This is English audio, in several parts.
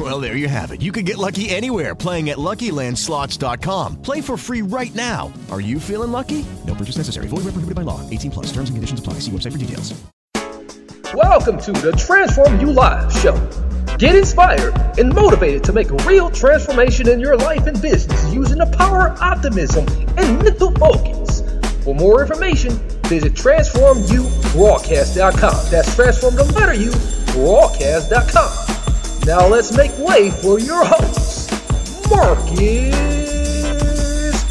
Well, there you have it. You can get lucky anywhere playing at LuckyLandSlots.com. Play for free right now. Are you feeling lucky? No purchase necessary. Void where prohibited by law. 18 plus. Terms and conditions apply. See website for details. Welcome to the Transform You Live show. Get inspired and motivated to make a real transformation in your life and business using the power of optimism and mental focus. For more information, visit transformubroadcast.com. That's transform the letter U broadcast.com. Now let's make way for your host, Marcus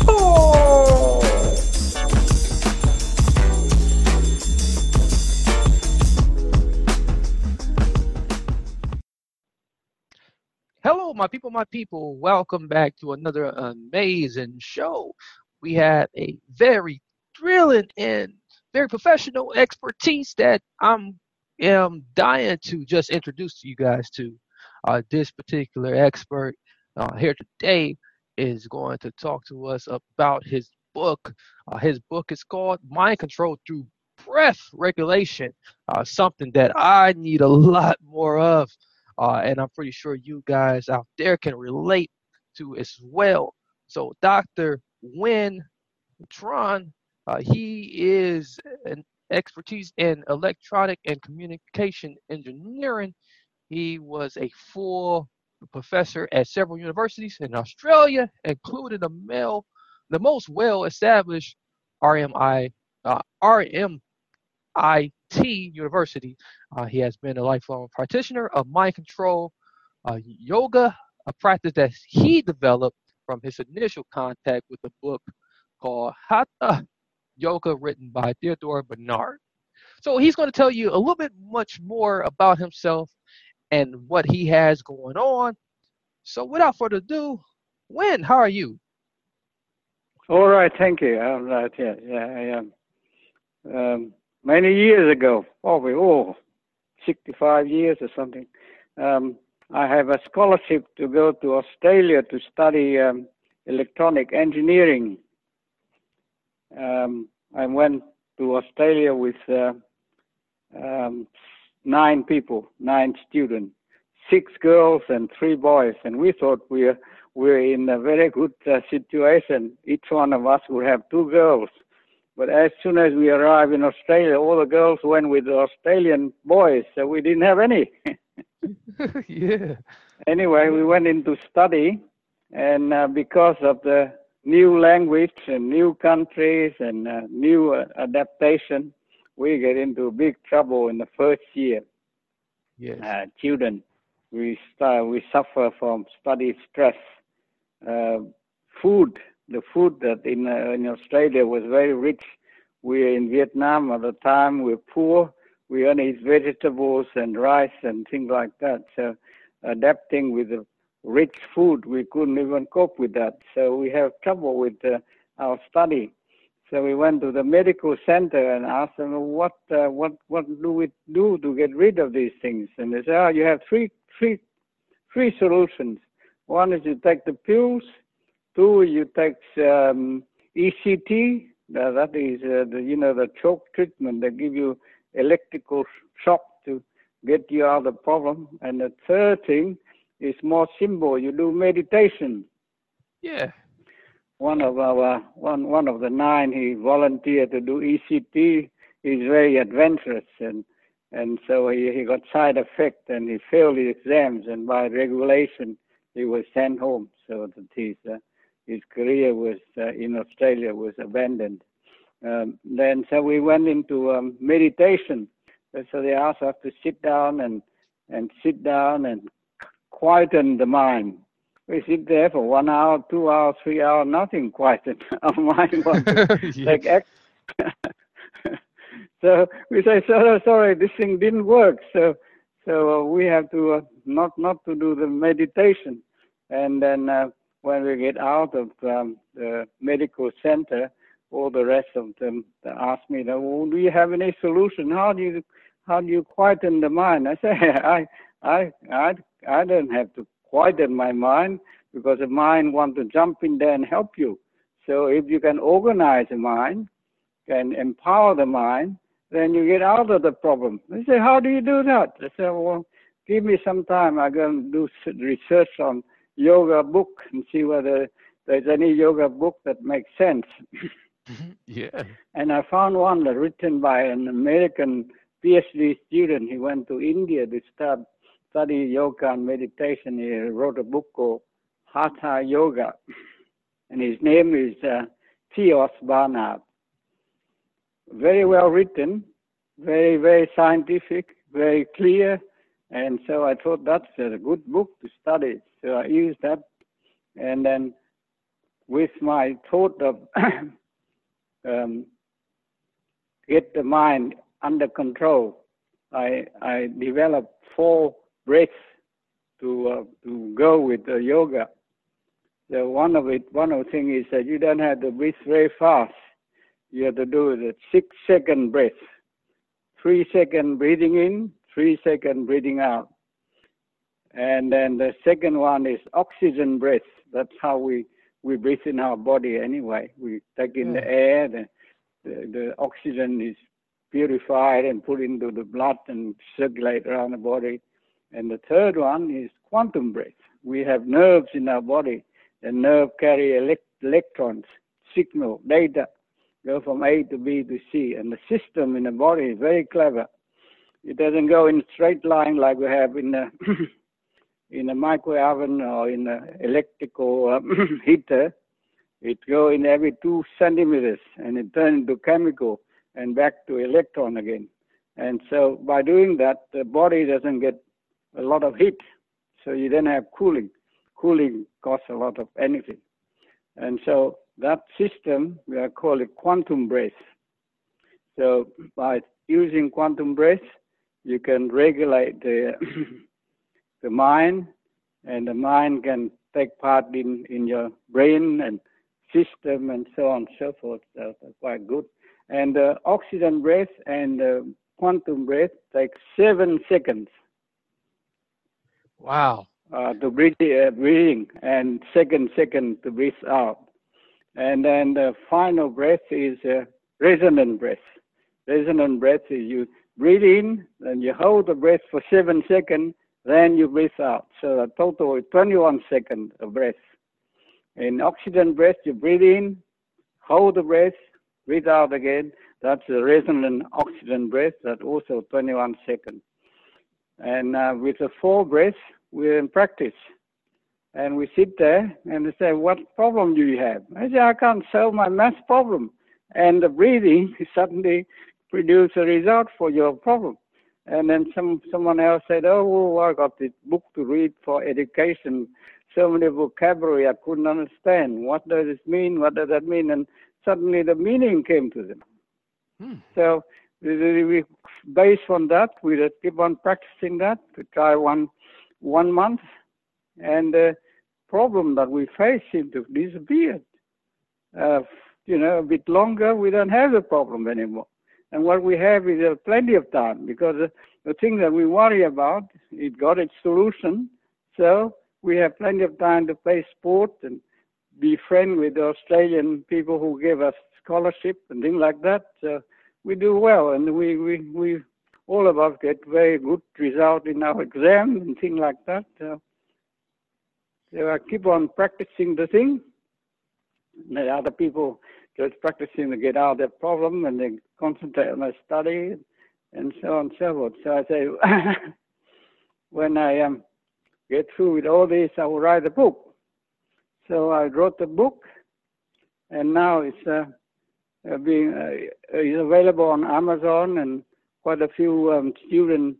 Hall. Hello, my people, my people. Welcome back to another amazing show. We have a very thrilling and very professional expertise that I'm am dying to just introduce to you guys to. Uh, this particular expert uh, here today is going to talk to us about his book. Uh, his book is called Mind Control Through Breath Regulation, uh, something that I need a lot more of uh, and I'm pretty sure you guys out there can relate to as well. So, Dr. Win Tron, he is an expertise in electronic and communication engineering. He was a full professor at several universities in Australia, including the male, the most well-established RMI, uh, RMIT University. Uh, he has been a lifelong practitioner of mind control uh, yoga, a practice that he developed from his initial contact with a book called Hatha Yoga, written by Theodore Bernard. So he's going to tell you a little bit much more about himself and what he has going on. So without further ado, Win, how are you? All right, thank you. I'm right. Yeah, yeah, I am. Um, many years ago, probably oh, 65 years or something. Um, I have a scholarship to go to Australia to study um, electronic engineering. Um, I went to Australia with uh, um, nine people, nine students, six girls and three boys, and we thought we were, we were in a very good uh, situation. Each one of us would have two girls. But as soon as we arrived in Australia, all the girls went with the Australian boys, so we didn't have any. yeah. Anyway, we went into study, and uh, because of the new language and new countries and uh, new uh, adaptation, we get into big trouble in the first year. Yes. Uh, children, we start, we suffer from study stress. Uh, food the food that in uh, in Australia was very rich. We are in Vietnam at the time we're poor. We only eat vegetables and rice and things like that. So adapting with the rich food, we couldn't even cope with that. So we have trouble with uh, our study. So we went to the medical center and asked them what uh, what what do we do to get rid of these things. And they said, oh, you have three three three solutions. One is you take the pills Two, you take um, ECT, uh, that is, uh, the, you know, the choke treatment. They give you electrical shock to get you out of the problem. And the third thing is more simple. You do meditation. Yeah. One of our one one of the nine, he volunteered to do ECT. He's very adventurous, and and so he, he got side effect, and he failed his exams, and by regulation, he was sent home. So that he's uh, his career was uh, in Australia was abandoned. Um, then so we went into um, meditation. So they asked us to sit down and and sit down and quieten the mind. We sit there for one hour, two hours, three hours, nothing quieted. Our mind like so we say, sorry, sorry, this thing didn't work. So so uh, we have to uh, not not to do the meditation, and then uh, when we get out of um, the medical center, all the rest of them ask me, well, "Do you have any solution? How do you how do you quieten the mind?" I say, "I I I I don't have to quieten my mind because the mind wants to jump in there and help you. So if you can organize the mind, can empower the mind, then you get out of the problem." They say, "How do you do that?" I say, "Well." Give me some time. I'm going to do research on yoga book and see whether there's any yoga book that makes sense. yeah. And I found one that written by an American PhD student. He went to India to start, study yoga and meditation. He wrote a book called Hatha Yoga. And his name is uh, Theos Bernard. Very well written, very, very scientific, very clear. And so I thought that's a good book to study. So I used that. And then with my thought of um, get the mind under control, I, I developed four breaths to uh, to go with the yoga. So one of it, one of the things is that you don't have to breathe very fast. You have to do the six second breath, three second breathing in, three second breathing out, and then the second one is oxygen breath. That's how we we breathe in our body anyway. We take in the air, the, the, the oxygen is purified and put into the blood and circulate around the body. And the third one is quantum breath. We have nerves in our body. The nerve carry elect- electrons, signal, data, go from A to B to C. And the system in the body is very clever. It doesn't go in straight line like we have in the in a microwave oven or in an electrical heater, it go in every two centimeters and it turn into chemical and back to electron again. And so by doing that, the body doesn't get a lot of heat. So you then have cooling. Cooling costs a lot of energy. And so that system, we are call it quantum breath. So by using quantum breath, you can regulate the the mind, and the mind can take part in, in your brain and system and so on and so forth. So that's quite good. And uh, oxygen breath and uh, quantum breath take seven seconds. Wow. Uh, breathe, uh, breathing and second second to breathe out. And then the final breath is uh, resonant breath. Resonant breath is you breathe in, then you hold the breath for seven seconds, then you breathe out. So a total is 21 seconds of breath. In oxygen breath, you breathe in, hold the breath, breathe out again. That's a resonant oxygen breath. That also 21 seconds. And uh, with the four breaths, we're in practice. And we sit there and they say, what problem do you have? I say, I can't solve my math problem. And the breathing suddenly produce a result for your problem. And then some someone else said, "Oh, I got this book to read for education. So many vocabulary I couldn't understand. What does this mean? What does that mean?" And suddenly the meaning came to them. Hmm. So we, based on that, we keep on practicing that. We try one one month, and the problem that we face seemed to disappear. Uh, you know, a bit longer, we don't have the problem anymore. And what we have is uh, plenty of time because uh, the thing that we worry about, it got its solution. So we have plenty of time to play sport and be friend with the Australian people who give us scholarship and things like that. So we do well, and we we we all of us get very good result in our exams and things like that. So, so I keep on practicing the thing. The other people just practicing to get out of their problem and they concentrate on their study and so on and so forth. So I say, when I um, get through with all this, I will write a book. So I wrote the book, and now it's uh, uh, being uh, is available on Amazon, and quite a few um, students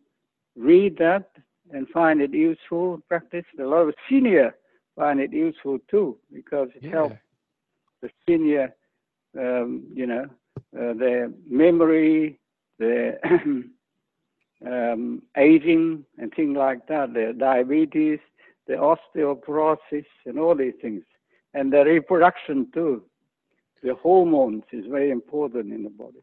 read that and find it useful. Practice a lot of senior find it useful too because it yeah. helps the senior, um, you know, uh, their memory, the um, aging and things like that, the diabetes, the osteoporosis, and all these things, and the reproduction too. The hormones is very important in the body.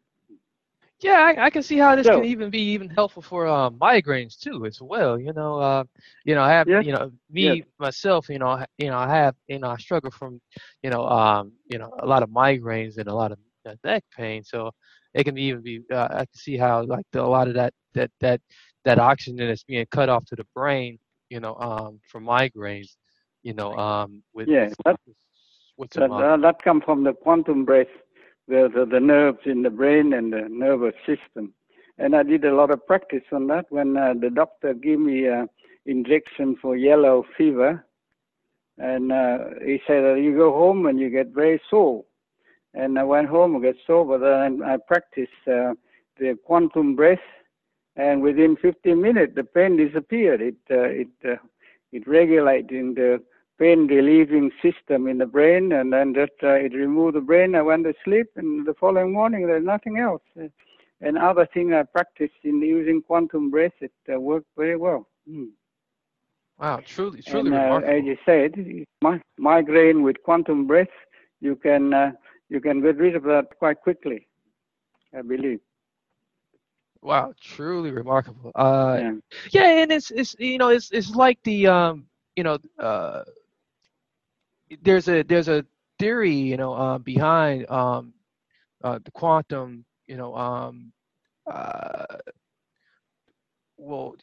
Yeah, I, I can see how this So- can even be even helpful for uh, migraines too, as well. You know, uh, you know, I have, Yes, you know, me yes. myself, you know, I- you know, I have, you know, I struggle from, you know, um, you know, a lot of migraines and a lot of uh, neck pain. So it can even be, uh, I can see how like the, a lot of that that that that oxygen that's being cut off to the brain, you know, um, for migraines, you know, um, with Yeah, that- with That, uh, uh, that comes from the quantum breath, the, the, the nerves in the brain and the nervous system. And I did a lot of practice on that when uh, the doctor gave me an injection for yellow fever. And uh, he said, that you go home and you get very sore. And I went home and get sore, but then I practiced uh, the quantum breath. And within 15 minutes, the pain disappeared. It, uh, it, uh, it regulated in the pain relieving system in the brain, and then that uh, it removed the brain. I went to sleep, and the following morning there's nothing else. Uh, and other thing I practiced in using quantum breath, it uh, worked very well. Mm. wow, truly, truly And uh, remarkable. as you said, mi- migraine with quantum breath, you can uh, you can get rid of that quite quickly, I believe. Wow, truly remarkable. Uh, yeah. yeah, and it's it's you know it's it's like the um you know uh there's a there's a theory you know uh, behind um uh, the quantum you know um uh well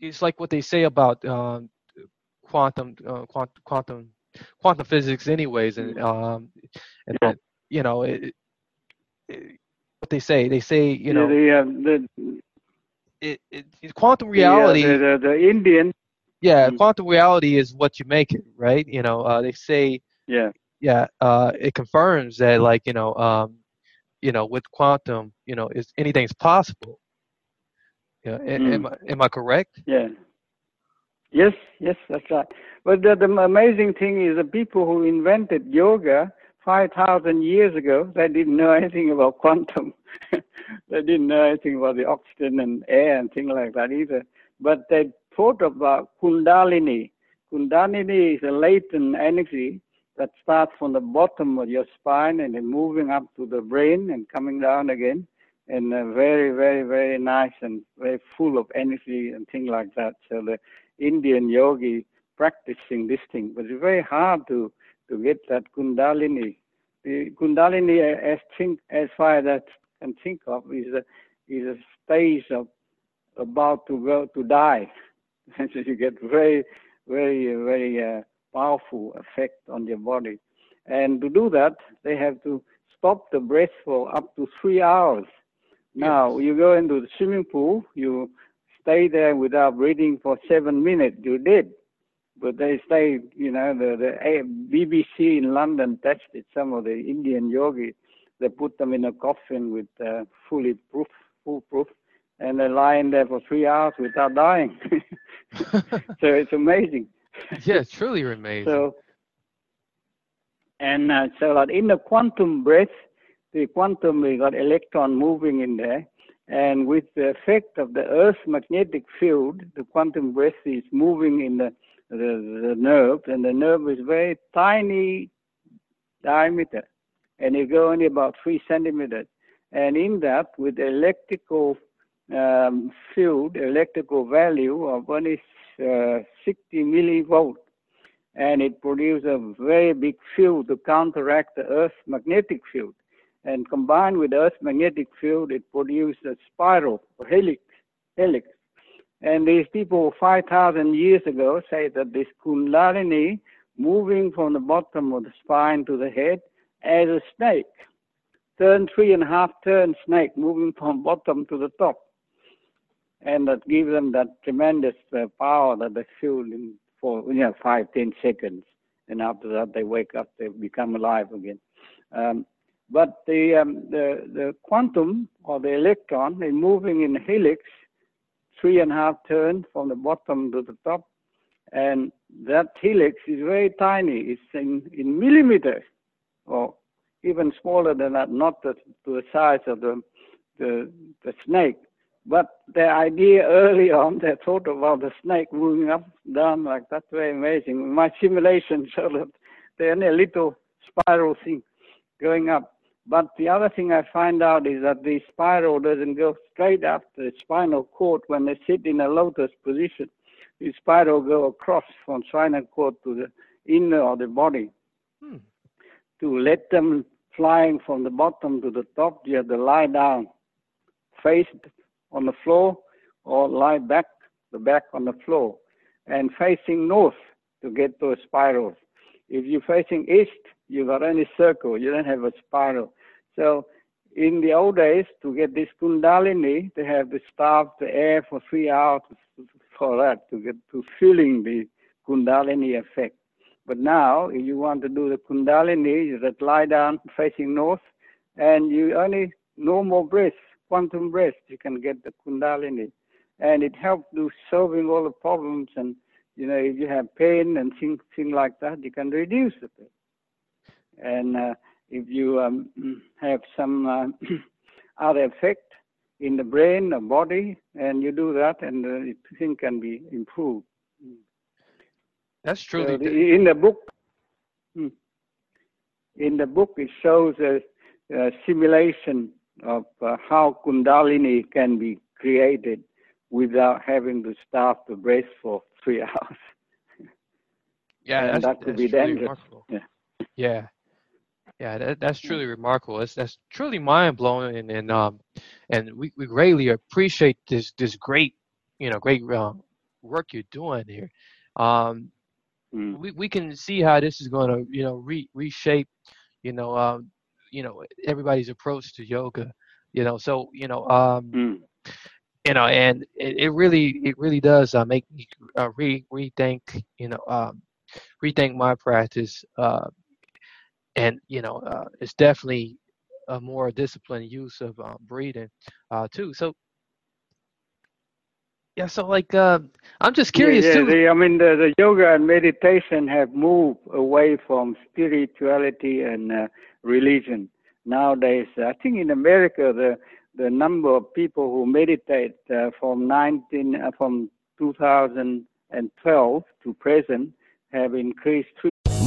it's like what they say about um quantum uh, quantum quantum quantum physics anyways and um and Yeah. that, you know it, it, what they say they say you know the uh, the, it, it, quantum uh, reality the, the, the Indian, yeah Mm. quantum reality is what you make it right you know uh, they say yeah, yeah uh, it confirms that like you know um, you know with quantum you know is anything's possible yeah Mm. am, I, am i correct Yeah. Yes, yes, that's right. But the, the amazing thing is the people who invented yoga 5,000 years ago, they didn't know anything about quantum. they didn't know anything about the oxygen and air and things like that either. But they thought about Kundalini. Kundalini is a latent energy that starts from the bottom of your spine and then moving up to the brain and coming down again and uh, very, very, very nice and very full of energy and things like that. So the Indian yogi practicing this thing, but it's very hard to to get that Kundalini. The Kundalini, uh, as think as far as I can think of, is a is a stage of about to go to die. so you get very, very, very uh, powerful effect on your body. And to do that, they have to stop the breath for up to three hours. Now, you go into the swimming pool, you stay there without breathing for seven minutes, you did. But they say, you know, the, the BBC in London tested some of the Indian yogis. They put them in a coffin with uh, fully proof, foolproof, and they're lying there for three hours without dying. so it's amazing. yeah truly amazing So, and uh, so like in the quantum breath, the quantum we got electron moving in there, and with the effect of the Earth's magnetic field, the quantum breath is moving in the the, the nerve, and the nerve is very tiny diameter, and it go only about three centimeters. And in that, with electrical um, field, electrical value of only uh, 60 millivolt, and it produces a very big field to counteract the Earth's magnetic field. And combined with the Earth's magnetic field, it produces a spiral, or helix, helix. And these people 5,000 years ago say that this Kundalini moving from the bottom of the spine to the head as a snake, turn three and a half turn snake moving from bottom to the top. And that gives them that tremendous uh, power that they feel in for you know five ten seconds, and after that they wake up, they become alive again. Um, but the um, the the quantum or the electron is moving in helix, three and a half turns from the bottom to the top, and that helix is very tiny. It's in in millimeters, or even smaller than that, not the, to the size of the the, the snake. But the idea early on, they thought about the snake moving up, down like that. Very amazing. My simulation showed that there's only a little spiral thing going up. But the other thing I find out is that the spiral doesn't go straight up the spinal cord when they sit in a lotus position. The spiral go across from spinal cord to the inner of the body. Hmm. To let them flying from the bottom to the top, you have to lie down, face on the floor, or lie back, the back on the floor, and facing north to get those spirals. If you're facing east, you got only circle, you don't have a spiral. So in the old days, to get this kundalini, they have to starve the air for three hours for that, to get to feeling the kundalini effect. But now, if you want to do the kundalini, you just lie down facing north, and you only normal breath, quantum rest, you can get the kundalini. And it helps to solving all the problems and you know, if you have pain and things, things like that, you can reduce the pain. And uh, if you um, have some uh, other effect in the brain or body, and you do that, and the thing can be improved. That's truly so the, in the book. Hmm, in the book, it shows a, a simulation of uh, how Kundalini can be created without having to stop the breath for three hours. Yeah, and that could be dangerous. Yeah. Yeah. Yeah, that, that's truly remarkable. That's that's truly mind blowing, and, and um, and we, we greatly appreciate this this great, you know, great um, work you're doing here. Um, mm. we we can see how this is going to, you know, re, reshape, you know, um, you know, everybody's approach to yoga, you know. So you know, um, mm you know, and it, it really it really does uh, make me uh, re rethink you know um, rethink my practice, uh, and you know uh, it's definitely a more disciplined use of um, breathing uh, too. So yeah, so like uh, I'm just curious yeah, yeah, too. The, I mean, the, the yoga and meditation have moved away from spirituality and uh, religion nowadays. I think in America the the number of people who meditate uh, from 19 uh, from 2012 to present have increased.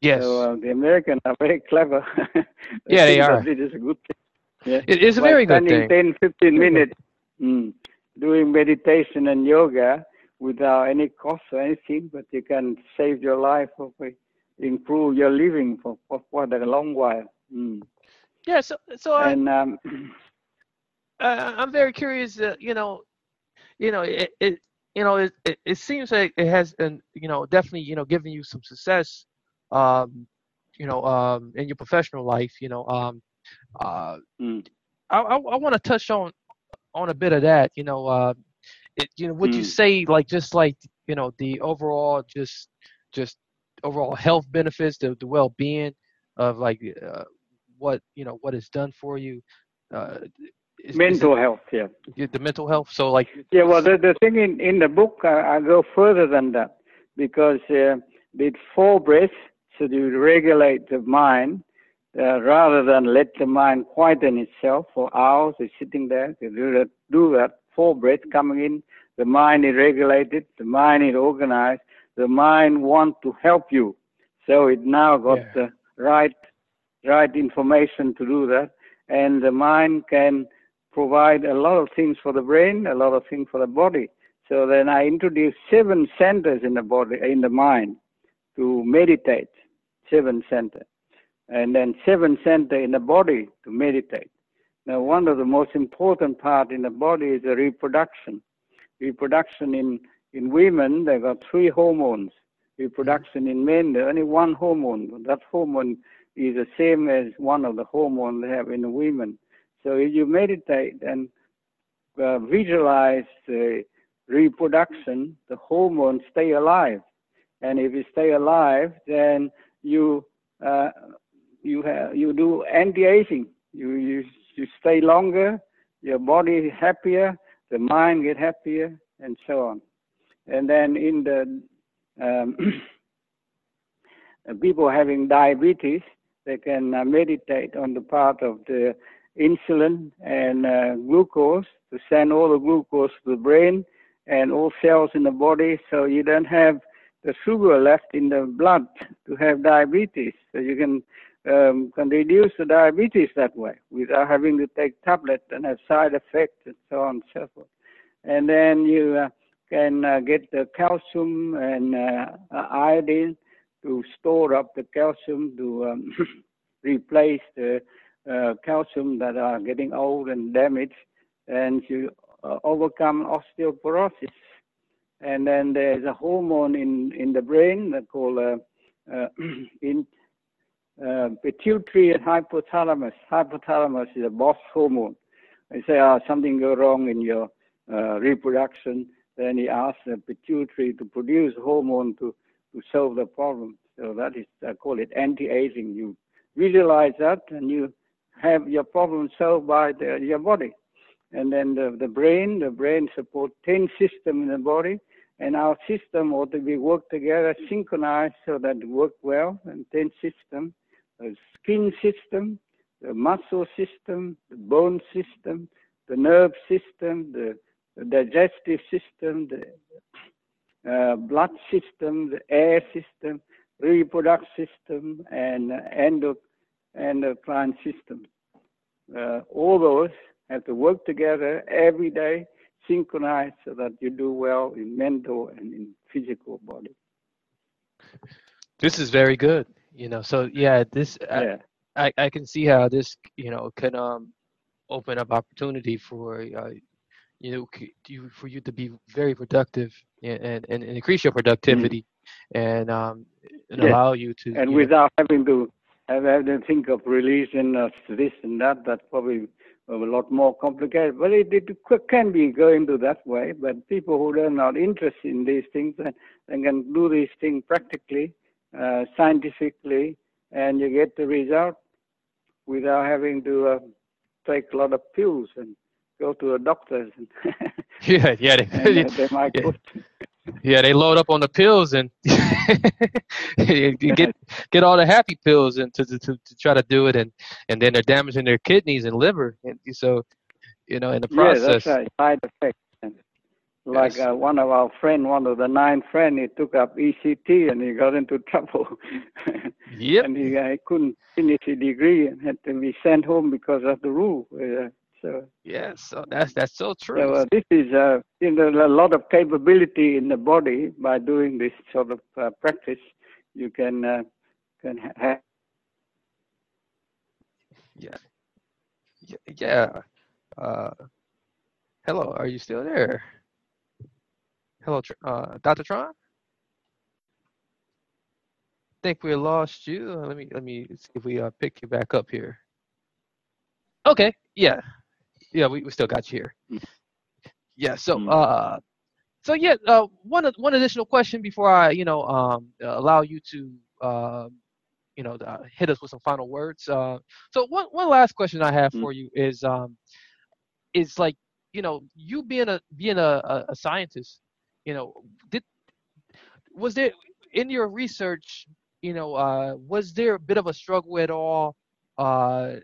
Yes. So uh, the Americans are very clever. yeah, they are. It is a good thing. Yeah. It is a By very good spending thing. 10, 15 minutes mm, doing meditation and yoga without any cost or anything, but you can save your life or improve your living for, for quite a long while. Mm. Yeah. So so I, And um, uh, I'm very curious. Uh, you know, you know it. it you know, it, it, it seems like it has, an, you know, definitely, you know, given you some success um, you know, um, in your professional life, you know, um, uh, mm. I, I, I want to touch on on a bit of that. You know, uh, it, you know, would you Mm. say like just like you know the overall just just overall health benefits, the the well being of like uh, what you know what it's done for you, uh, is, is mental health, yeah. the mental health. So like Yeah, well, the, the thing in, in the book, I, I go further than that because uh, it's four breaths, so you regulate the mind uh, rather than let the mind quieten itself for hours. It's sitting there. You do that, do that. Four breaths coming in, the mind is regulated, the mind is organized, the mind wants to help you. So it now got Yeah. the right right information to do that, and the mind can provide a lot of things for the brain, a lot of things for the body. So then I introduced seven centers in the body, in the mind, to meditate. Seven centers. and then seven center in the body to meditate. Now, one of the most important part in the body is the reproduction. Reproduction in, in women, they got three hormones. Reproduction in men, there's only one hormone. That hormone is the same as one of the hormones they have in the women. So if you meditate and uh, visualize the reproduction, the hormones stay alive. And if you stay alive, then you uh, you have you do anti-aging. You you you stay longer, your body is happier, the mind get happier, and so on. And then in the um, people having diabetes, they can uh, meditate on the part of the insulin and uh, glucose to send all the glucose to the brain and all cells in the body so you don't have the sugar left in the blood to have diabetes. So you can um, can reduce the diabetes that way without having to take tablets and have side effects and so on and so forth. And then you uh, can uh, get the calcium and uh, iodine to store up the calcium to um, replace the uh, calcium that are getting old and damaged, and to uh, overcome osteoporosis. And then there's a hormone in, in the brain called uh, in, uh, pituitary and hypothalamus. Hypothalamus is a boss hormone. They say, oh, something go wrong in your uh, reproduction. Then he asks the pituitary to produce hormone to, to solve the problem. So that is, I call it anti-aging. You visualize that and you have your problem solved by the, your body. And then the, the brain, the brain support 10 systems in the body and our system ought to be work together, synchronized so that it work well, and 10 systems the skin system, the muscle system, the bone system, the nerve system, the, the digestive system, the uh, blood system, the air system, reproductive system, and uh, endo, endocrine system. Uh, all those have to work together every day, synchronized so that you do well in mental and in physical body. This is very good you know so yeah this yeah. I, I can see how this you know can um open up opportunity for uh, you know you for you to be very productive and and, and increase your productivity mm-hmm. and um and allow you to and you without know, having to have, have to think of releasing uh, this and that that's probably a lot more complicated but it, it can be going to that way but people who are not interested in these things and, and can do these things practically uh, scientifically, and you get the result without having to uh, take a lot of pills and go to a doctor. yeah, yeah, they, and, uh, they might yeah. Put, yeah, they load up on the pills and get get all the happy pills and to, to to try to do it, and and then they're damaging their kidneys and liver, and so you know in the process. Yeah, that's right. Side effects. Like yes. uh, one of our friend, one of the nine friend, he took up ECT and he got into trouble. yep. and he uh, couldn't finish his degree and had to be sent home because of the rule. Uh, so yes, so that's that's so true. So, uh, this is uh, you know, a lot of capability in the body by doing this sort of uh, practice. You can uh, can have. Yeah. Yeah. Uh, hello, are you still there? Hello, uh, Dr. Tron. I think we lost you. Let me let me see if we uh, pick you back up here. Okay, yeah, yeah, we, we still got you here. Yeah, so hmm. uh, so yeah, uh, one one additional question before I you know um allow you to uh, you know uh, hit us with some final words. Uh, so one one last question I have hmm. for you is um is like you know you being a being a, a scientist you know, did was there in your research, you know, uh, was there a bit of a struggle at all, uh,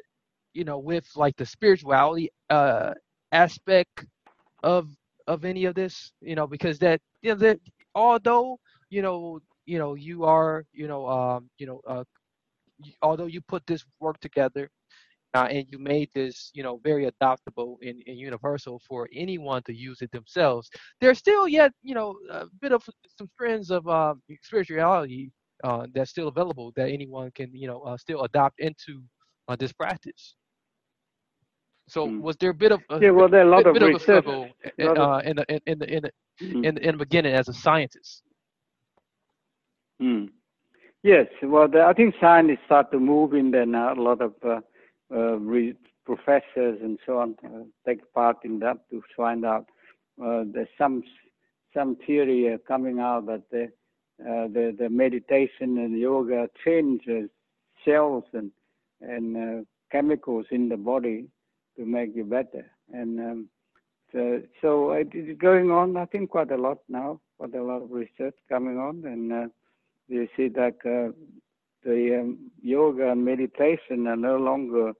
you know, with like the spirituality uh, aspect of of any of this, you know, because that you know that although you know you know you are you know um, you know uh, although you put this work together uh, and you made this, you know, very adoptable and, and, universal for anyone to use it themselves. There's still yet, you know, a bit of some strands of uh, spirituality uh, that's still available that anyone can you know uh, still adopt into uh, this practice. So Mm. was there a bit of a Yeah, well, there are a lot bit, of bit of a research. struggle a lot of- uh, in the in, in the in the Mm. in, in the beginning as a scientist? Mm. Yes, well, the, I think scientists start to move in there now. A lot of uh, uh, re- professors and so on uh, take part in that to find out. Uh, there's some some theory uh, coming out that the, uh, the the meditation and yoga changes cells and and uh, chemicals in the body to make you better. And um, so, so it is going on. I think quite a lot now. Quite a lot of research coming on, and uh, you see that uh, the um, yoga and meditation are no longer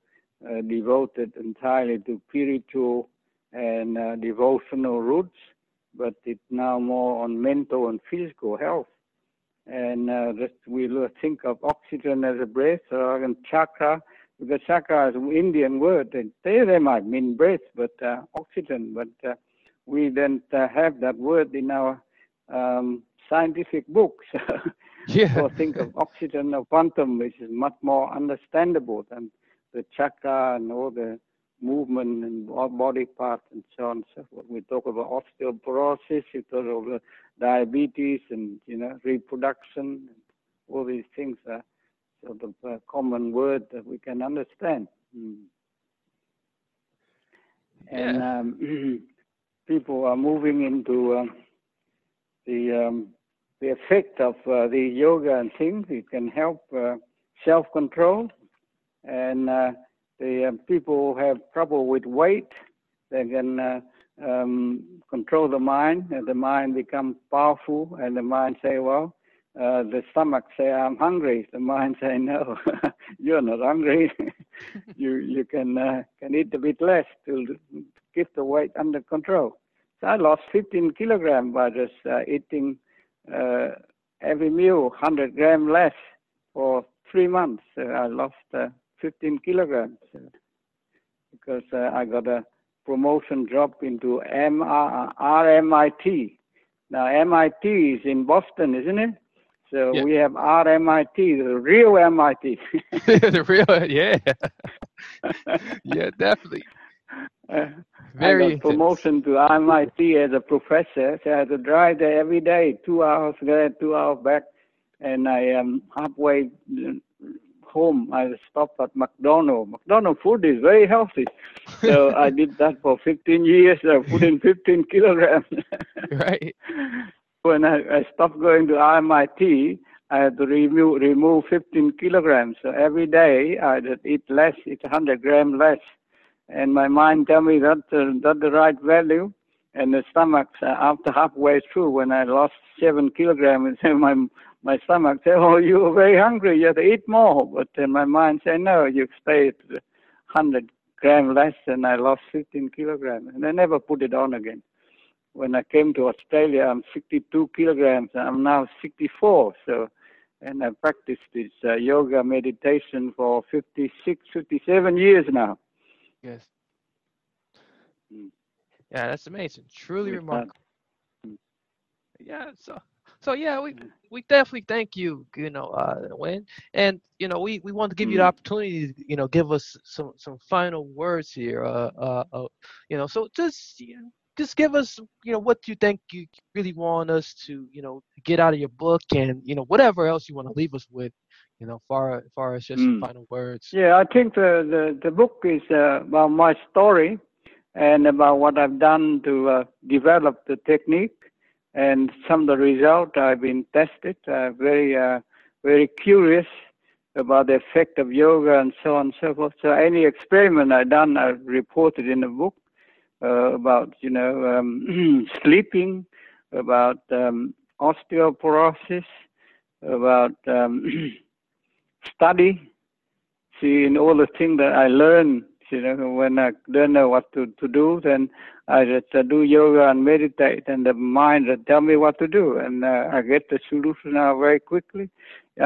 uh, devoted entirely to spiritual and uh, devotional roots, but it's now more on mental and physical health. And uh, we think of oxygen as a breath or and chakra, because chakra is an Indian word, and they, they might mean breath, but uh, oxygen. But uh, we don't uh, have that word in our um, scientific books. Yeah. So think of oxygen or quantum, which is much more understandable than the chakra and all the movement and body parts and so on and so forth. We talk about osteoporosis, we talk about diabetes and you know reproduction. All these things are sort of a common word that we can understand. Mm. And um, people are moving into um, the um, the effect of uh, the yoga and things. It can help uh, self-control, and uh, the uh, people who have trouble with weight, they can uh, um, control the mind, and the mind becomes powerful, and the mind say, well. Uh, the stomach say I'm hungry. The mind say no, you're not hungry. you you can uh, can eat a bit less to keep the weight under control. So I lost 15 kilograms by just uh, eating uh, every meal 100 gram less for three months. I lost uh, 15 kilograms because uh, I got a promotion job into MR, RMIT. Now MIT is in Boston, isn't it? So Yeah. we have RMIT, the real MIT. the real, yeah, yeah, definitely. Uh, Very I got promotion to MIT as a professor, so I had to drive there every day, two hours there, two hours back, and I am halfway home. I stopped at McDonald's. McDonald's food is very healthy, so I did that for 15 years. I put in 15 kilograms. Right. When I, I stopped going to RMIT, I had to remove remove 15 kilograms. So every day I just eat less, eat 100 grams less, and my mind tell me that uh, that the right value. And the stomach, uh, after halfway through, when I lost seven kilograms, my my stomach said, "Oh, you were very hungry. You have to eat more." But then my mind said, "No, you stay at 100 gram less." And I lost 15 kilograms, and I never put it on again when I came to Australia, I'm 62 kilograms. I'm now 64. So, and I practiced this uh, yoga meditation for 56, 57 years now. Yes. Mm. Yeah, that's amazing. Truly With remarkable. Mm. Yeah. So, so yeah, we Mm. we definitely thank you. You know, uh, Wayne, and you know, we we want to give you the Mm. opportunity. To, you know, give us some some final words here. Uh, uh, uh you know, so just you know, just give us you know what you think you really want us to you know get out of your book, and you know whatever else you want to leave us with. You know, far far as just some Mm. final words. Yeah, I think the, the, the book is uh, about my story and about what I've done to uh, develop the technique and some of the results I've been tested. Uh, very, uh, very curious about the effect of yoga and so on and so forth. So any experiment I've done, I've reported in the book uh, about, you know, um, sleeping, about um, osteoporosis, about um, study, see, in all the things that I learn, you know, when I don't know what to, to do, then I just uh, do yoga and meditate, and the mind will tell me what to do, and uh, I get the solution now very quickly.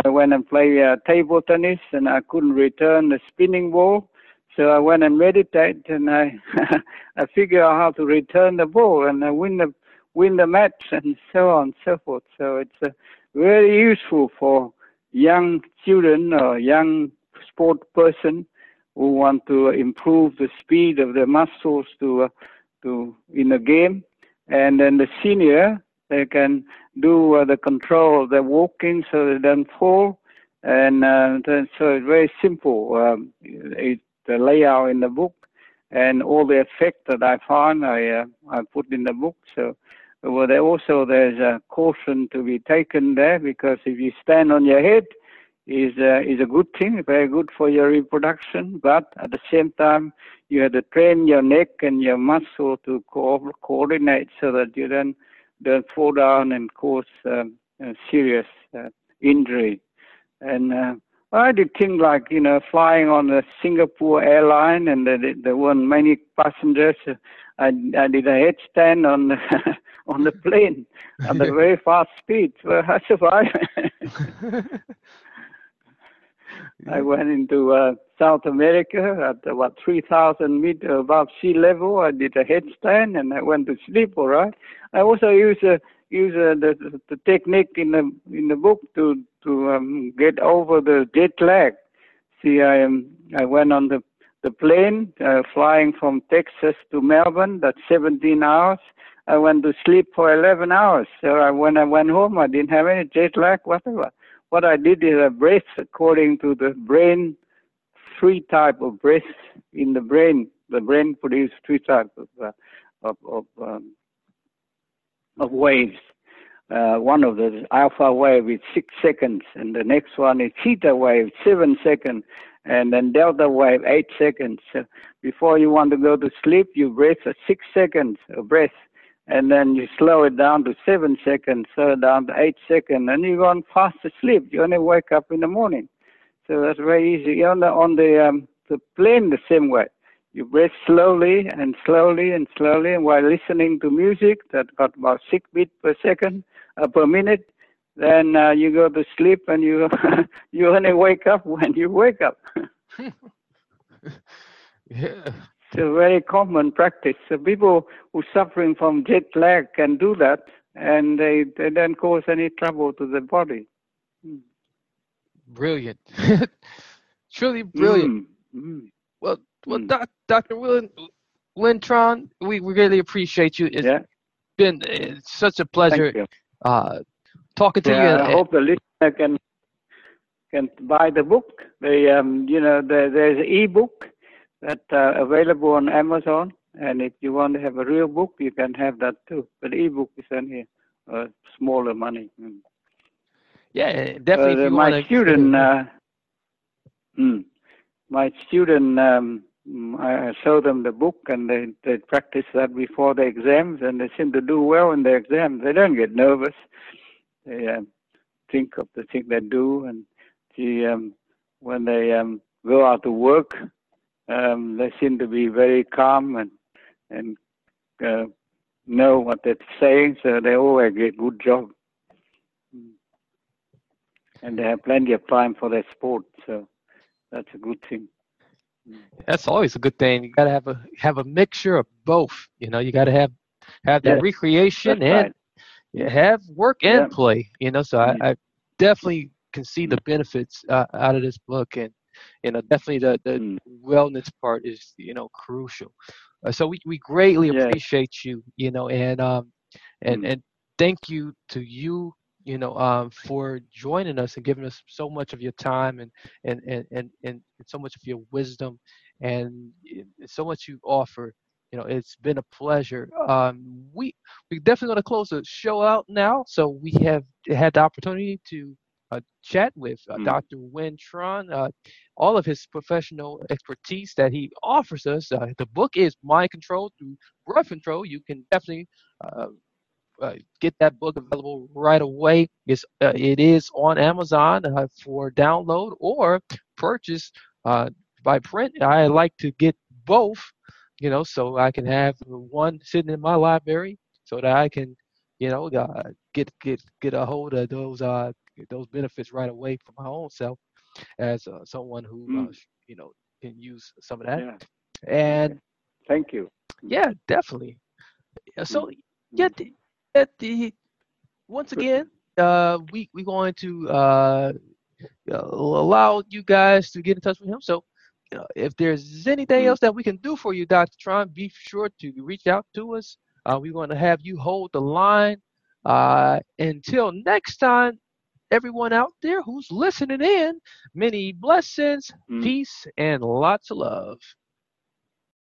I went and play uh, table tennis, and I couldn't return the spinning ball, so I went and meditate, and I I figure out how to return the ball, and I win the win the match, and so on and so forth. So it's uh, very useful for young children or young sport person who want to improve the speed of their muscles to uh, to in a game, and then the senior they can do uh, the control of their walking so they don't fall, and uh, so it's very simple. Um, it, the layout in the book and all the effect that I found I uh, I put in the book. So well, there also there's a caution to be taken there because if you stand on your head, is uh, is a good thing, very good for your reproduction. But at the same time, you have to train your neck and your muscle to co- coordinate so that you don't don't fall down and cause um, serious uh, injury. And uh, I did things like you know flying on the Singapore airline, and there, there weren't many passengers. I, I did a headstand on the, on the plane at a very fast speed. Well, I survived. I went into uh, South America at about 3,000 meters above sea level. I did a headstand and I went to sleep. All right. I also use uh, use uh, the, the technique in the in the book to to um, get over the jet lag. See, I um, I went on the the plane uh, flying from Texas to Melbourne. That's 17 hours. I went to sleep for 11 hours. So I, when I went home, I didn't have any jet lag whatever what I did is I breathed according to the brain, three type of breath in the brain. The brain produces three types of uh, of of, um, of waves. Uh, one of the alpha wave is six seconds, and the next one is theta wave, seven seconds, and then delta wave, eight seconds. So before you want to go to sleep, you breathe for six seconds of breath and then you slow it down to seven seconds, slow it down to eight seconds, and you go fast asleep. You only wake up in the morning. So that's very easy. On the on the um, the plane, the same way. You breathe slowly and slowly and slowly, and while listening to music that got about six beats per second uh, per minute, then uh, you go to sleep and you you only wake up when you wake up. yeah. It's a very common practice. So people who are suffering from jet lag can do that, and they, they don't cause any trouble to the body. Hmm. Brilliant, truly brilliant. Mm. Mm. Well, well, mm. Doc, Dr. Willen, Lintron, we, we really appreciate you. It's yeah. been it's such a pleasure uh, talking to yeah, you. I hope the listener can can buy the book. The um, you know, the, there's an e-book that uh, available on Amazon. And if you want to have a real book, you can have that too. But e-book is only uh, smaller money. Mm. Yeah, definitely. Uh, my student, uh, mm, my student, um, I show them the book and they, they practice that before the exams and they seem to do well in the exams. They don't get nervous. They uh, think of the thing they do and see um, when they um, go out to work, um, they seem to be very calm and and uh, know what they're saying, so they always get good job. And they have plenty of time for their sport, so that's a good thing. That's always a good thing. You gotta have a have a mixture of both. You know, you gotta have have that yes, recreation and right. have work and yeah. play. You know, so I, I definitely can see the benefits uh, out of this book and you know definitely the the mm. wellness part is you know crucial uh, so we, we greatly yeah. appreciate you you know and um and mm. and thank you to you you know um for joining us and giving us so much of your time and and and and, and so much of your wisdom and so much you offer you know it's been a pleasure um we we definitely going to close the show out now so we have had the opportunity to uh, chat with uh, Mm. Dr. Win Tron, uh, all of his professional expertise that he offers us. Uh, the book is Mind Control Through Breath Control. You can definitely uh, get that book available right away. It's, uh, it is on Amazon uh, for download or purchase uh, by print. I like to get both, you know, so I can have one sitting in my library so that I can, you know, uh, get get get a hold of those uh those benefits right away for my own self as uh, someone who Mm. you know can use some of that. Yeah. And Thank you. yeah, definitely. So Mm. yeah, the, once again, uh, we we going to uh, uh, allow you guys to get in touch with him. So know, if there's anything Mm. else that we can do for you, Dr. Tron, be sure to reach out to us. Uh, we want to have you hold the line. Uh, until next time, everyone out there who's listening in, many blessings, Mm. peace, and lots of love.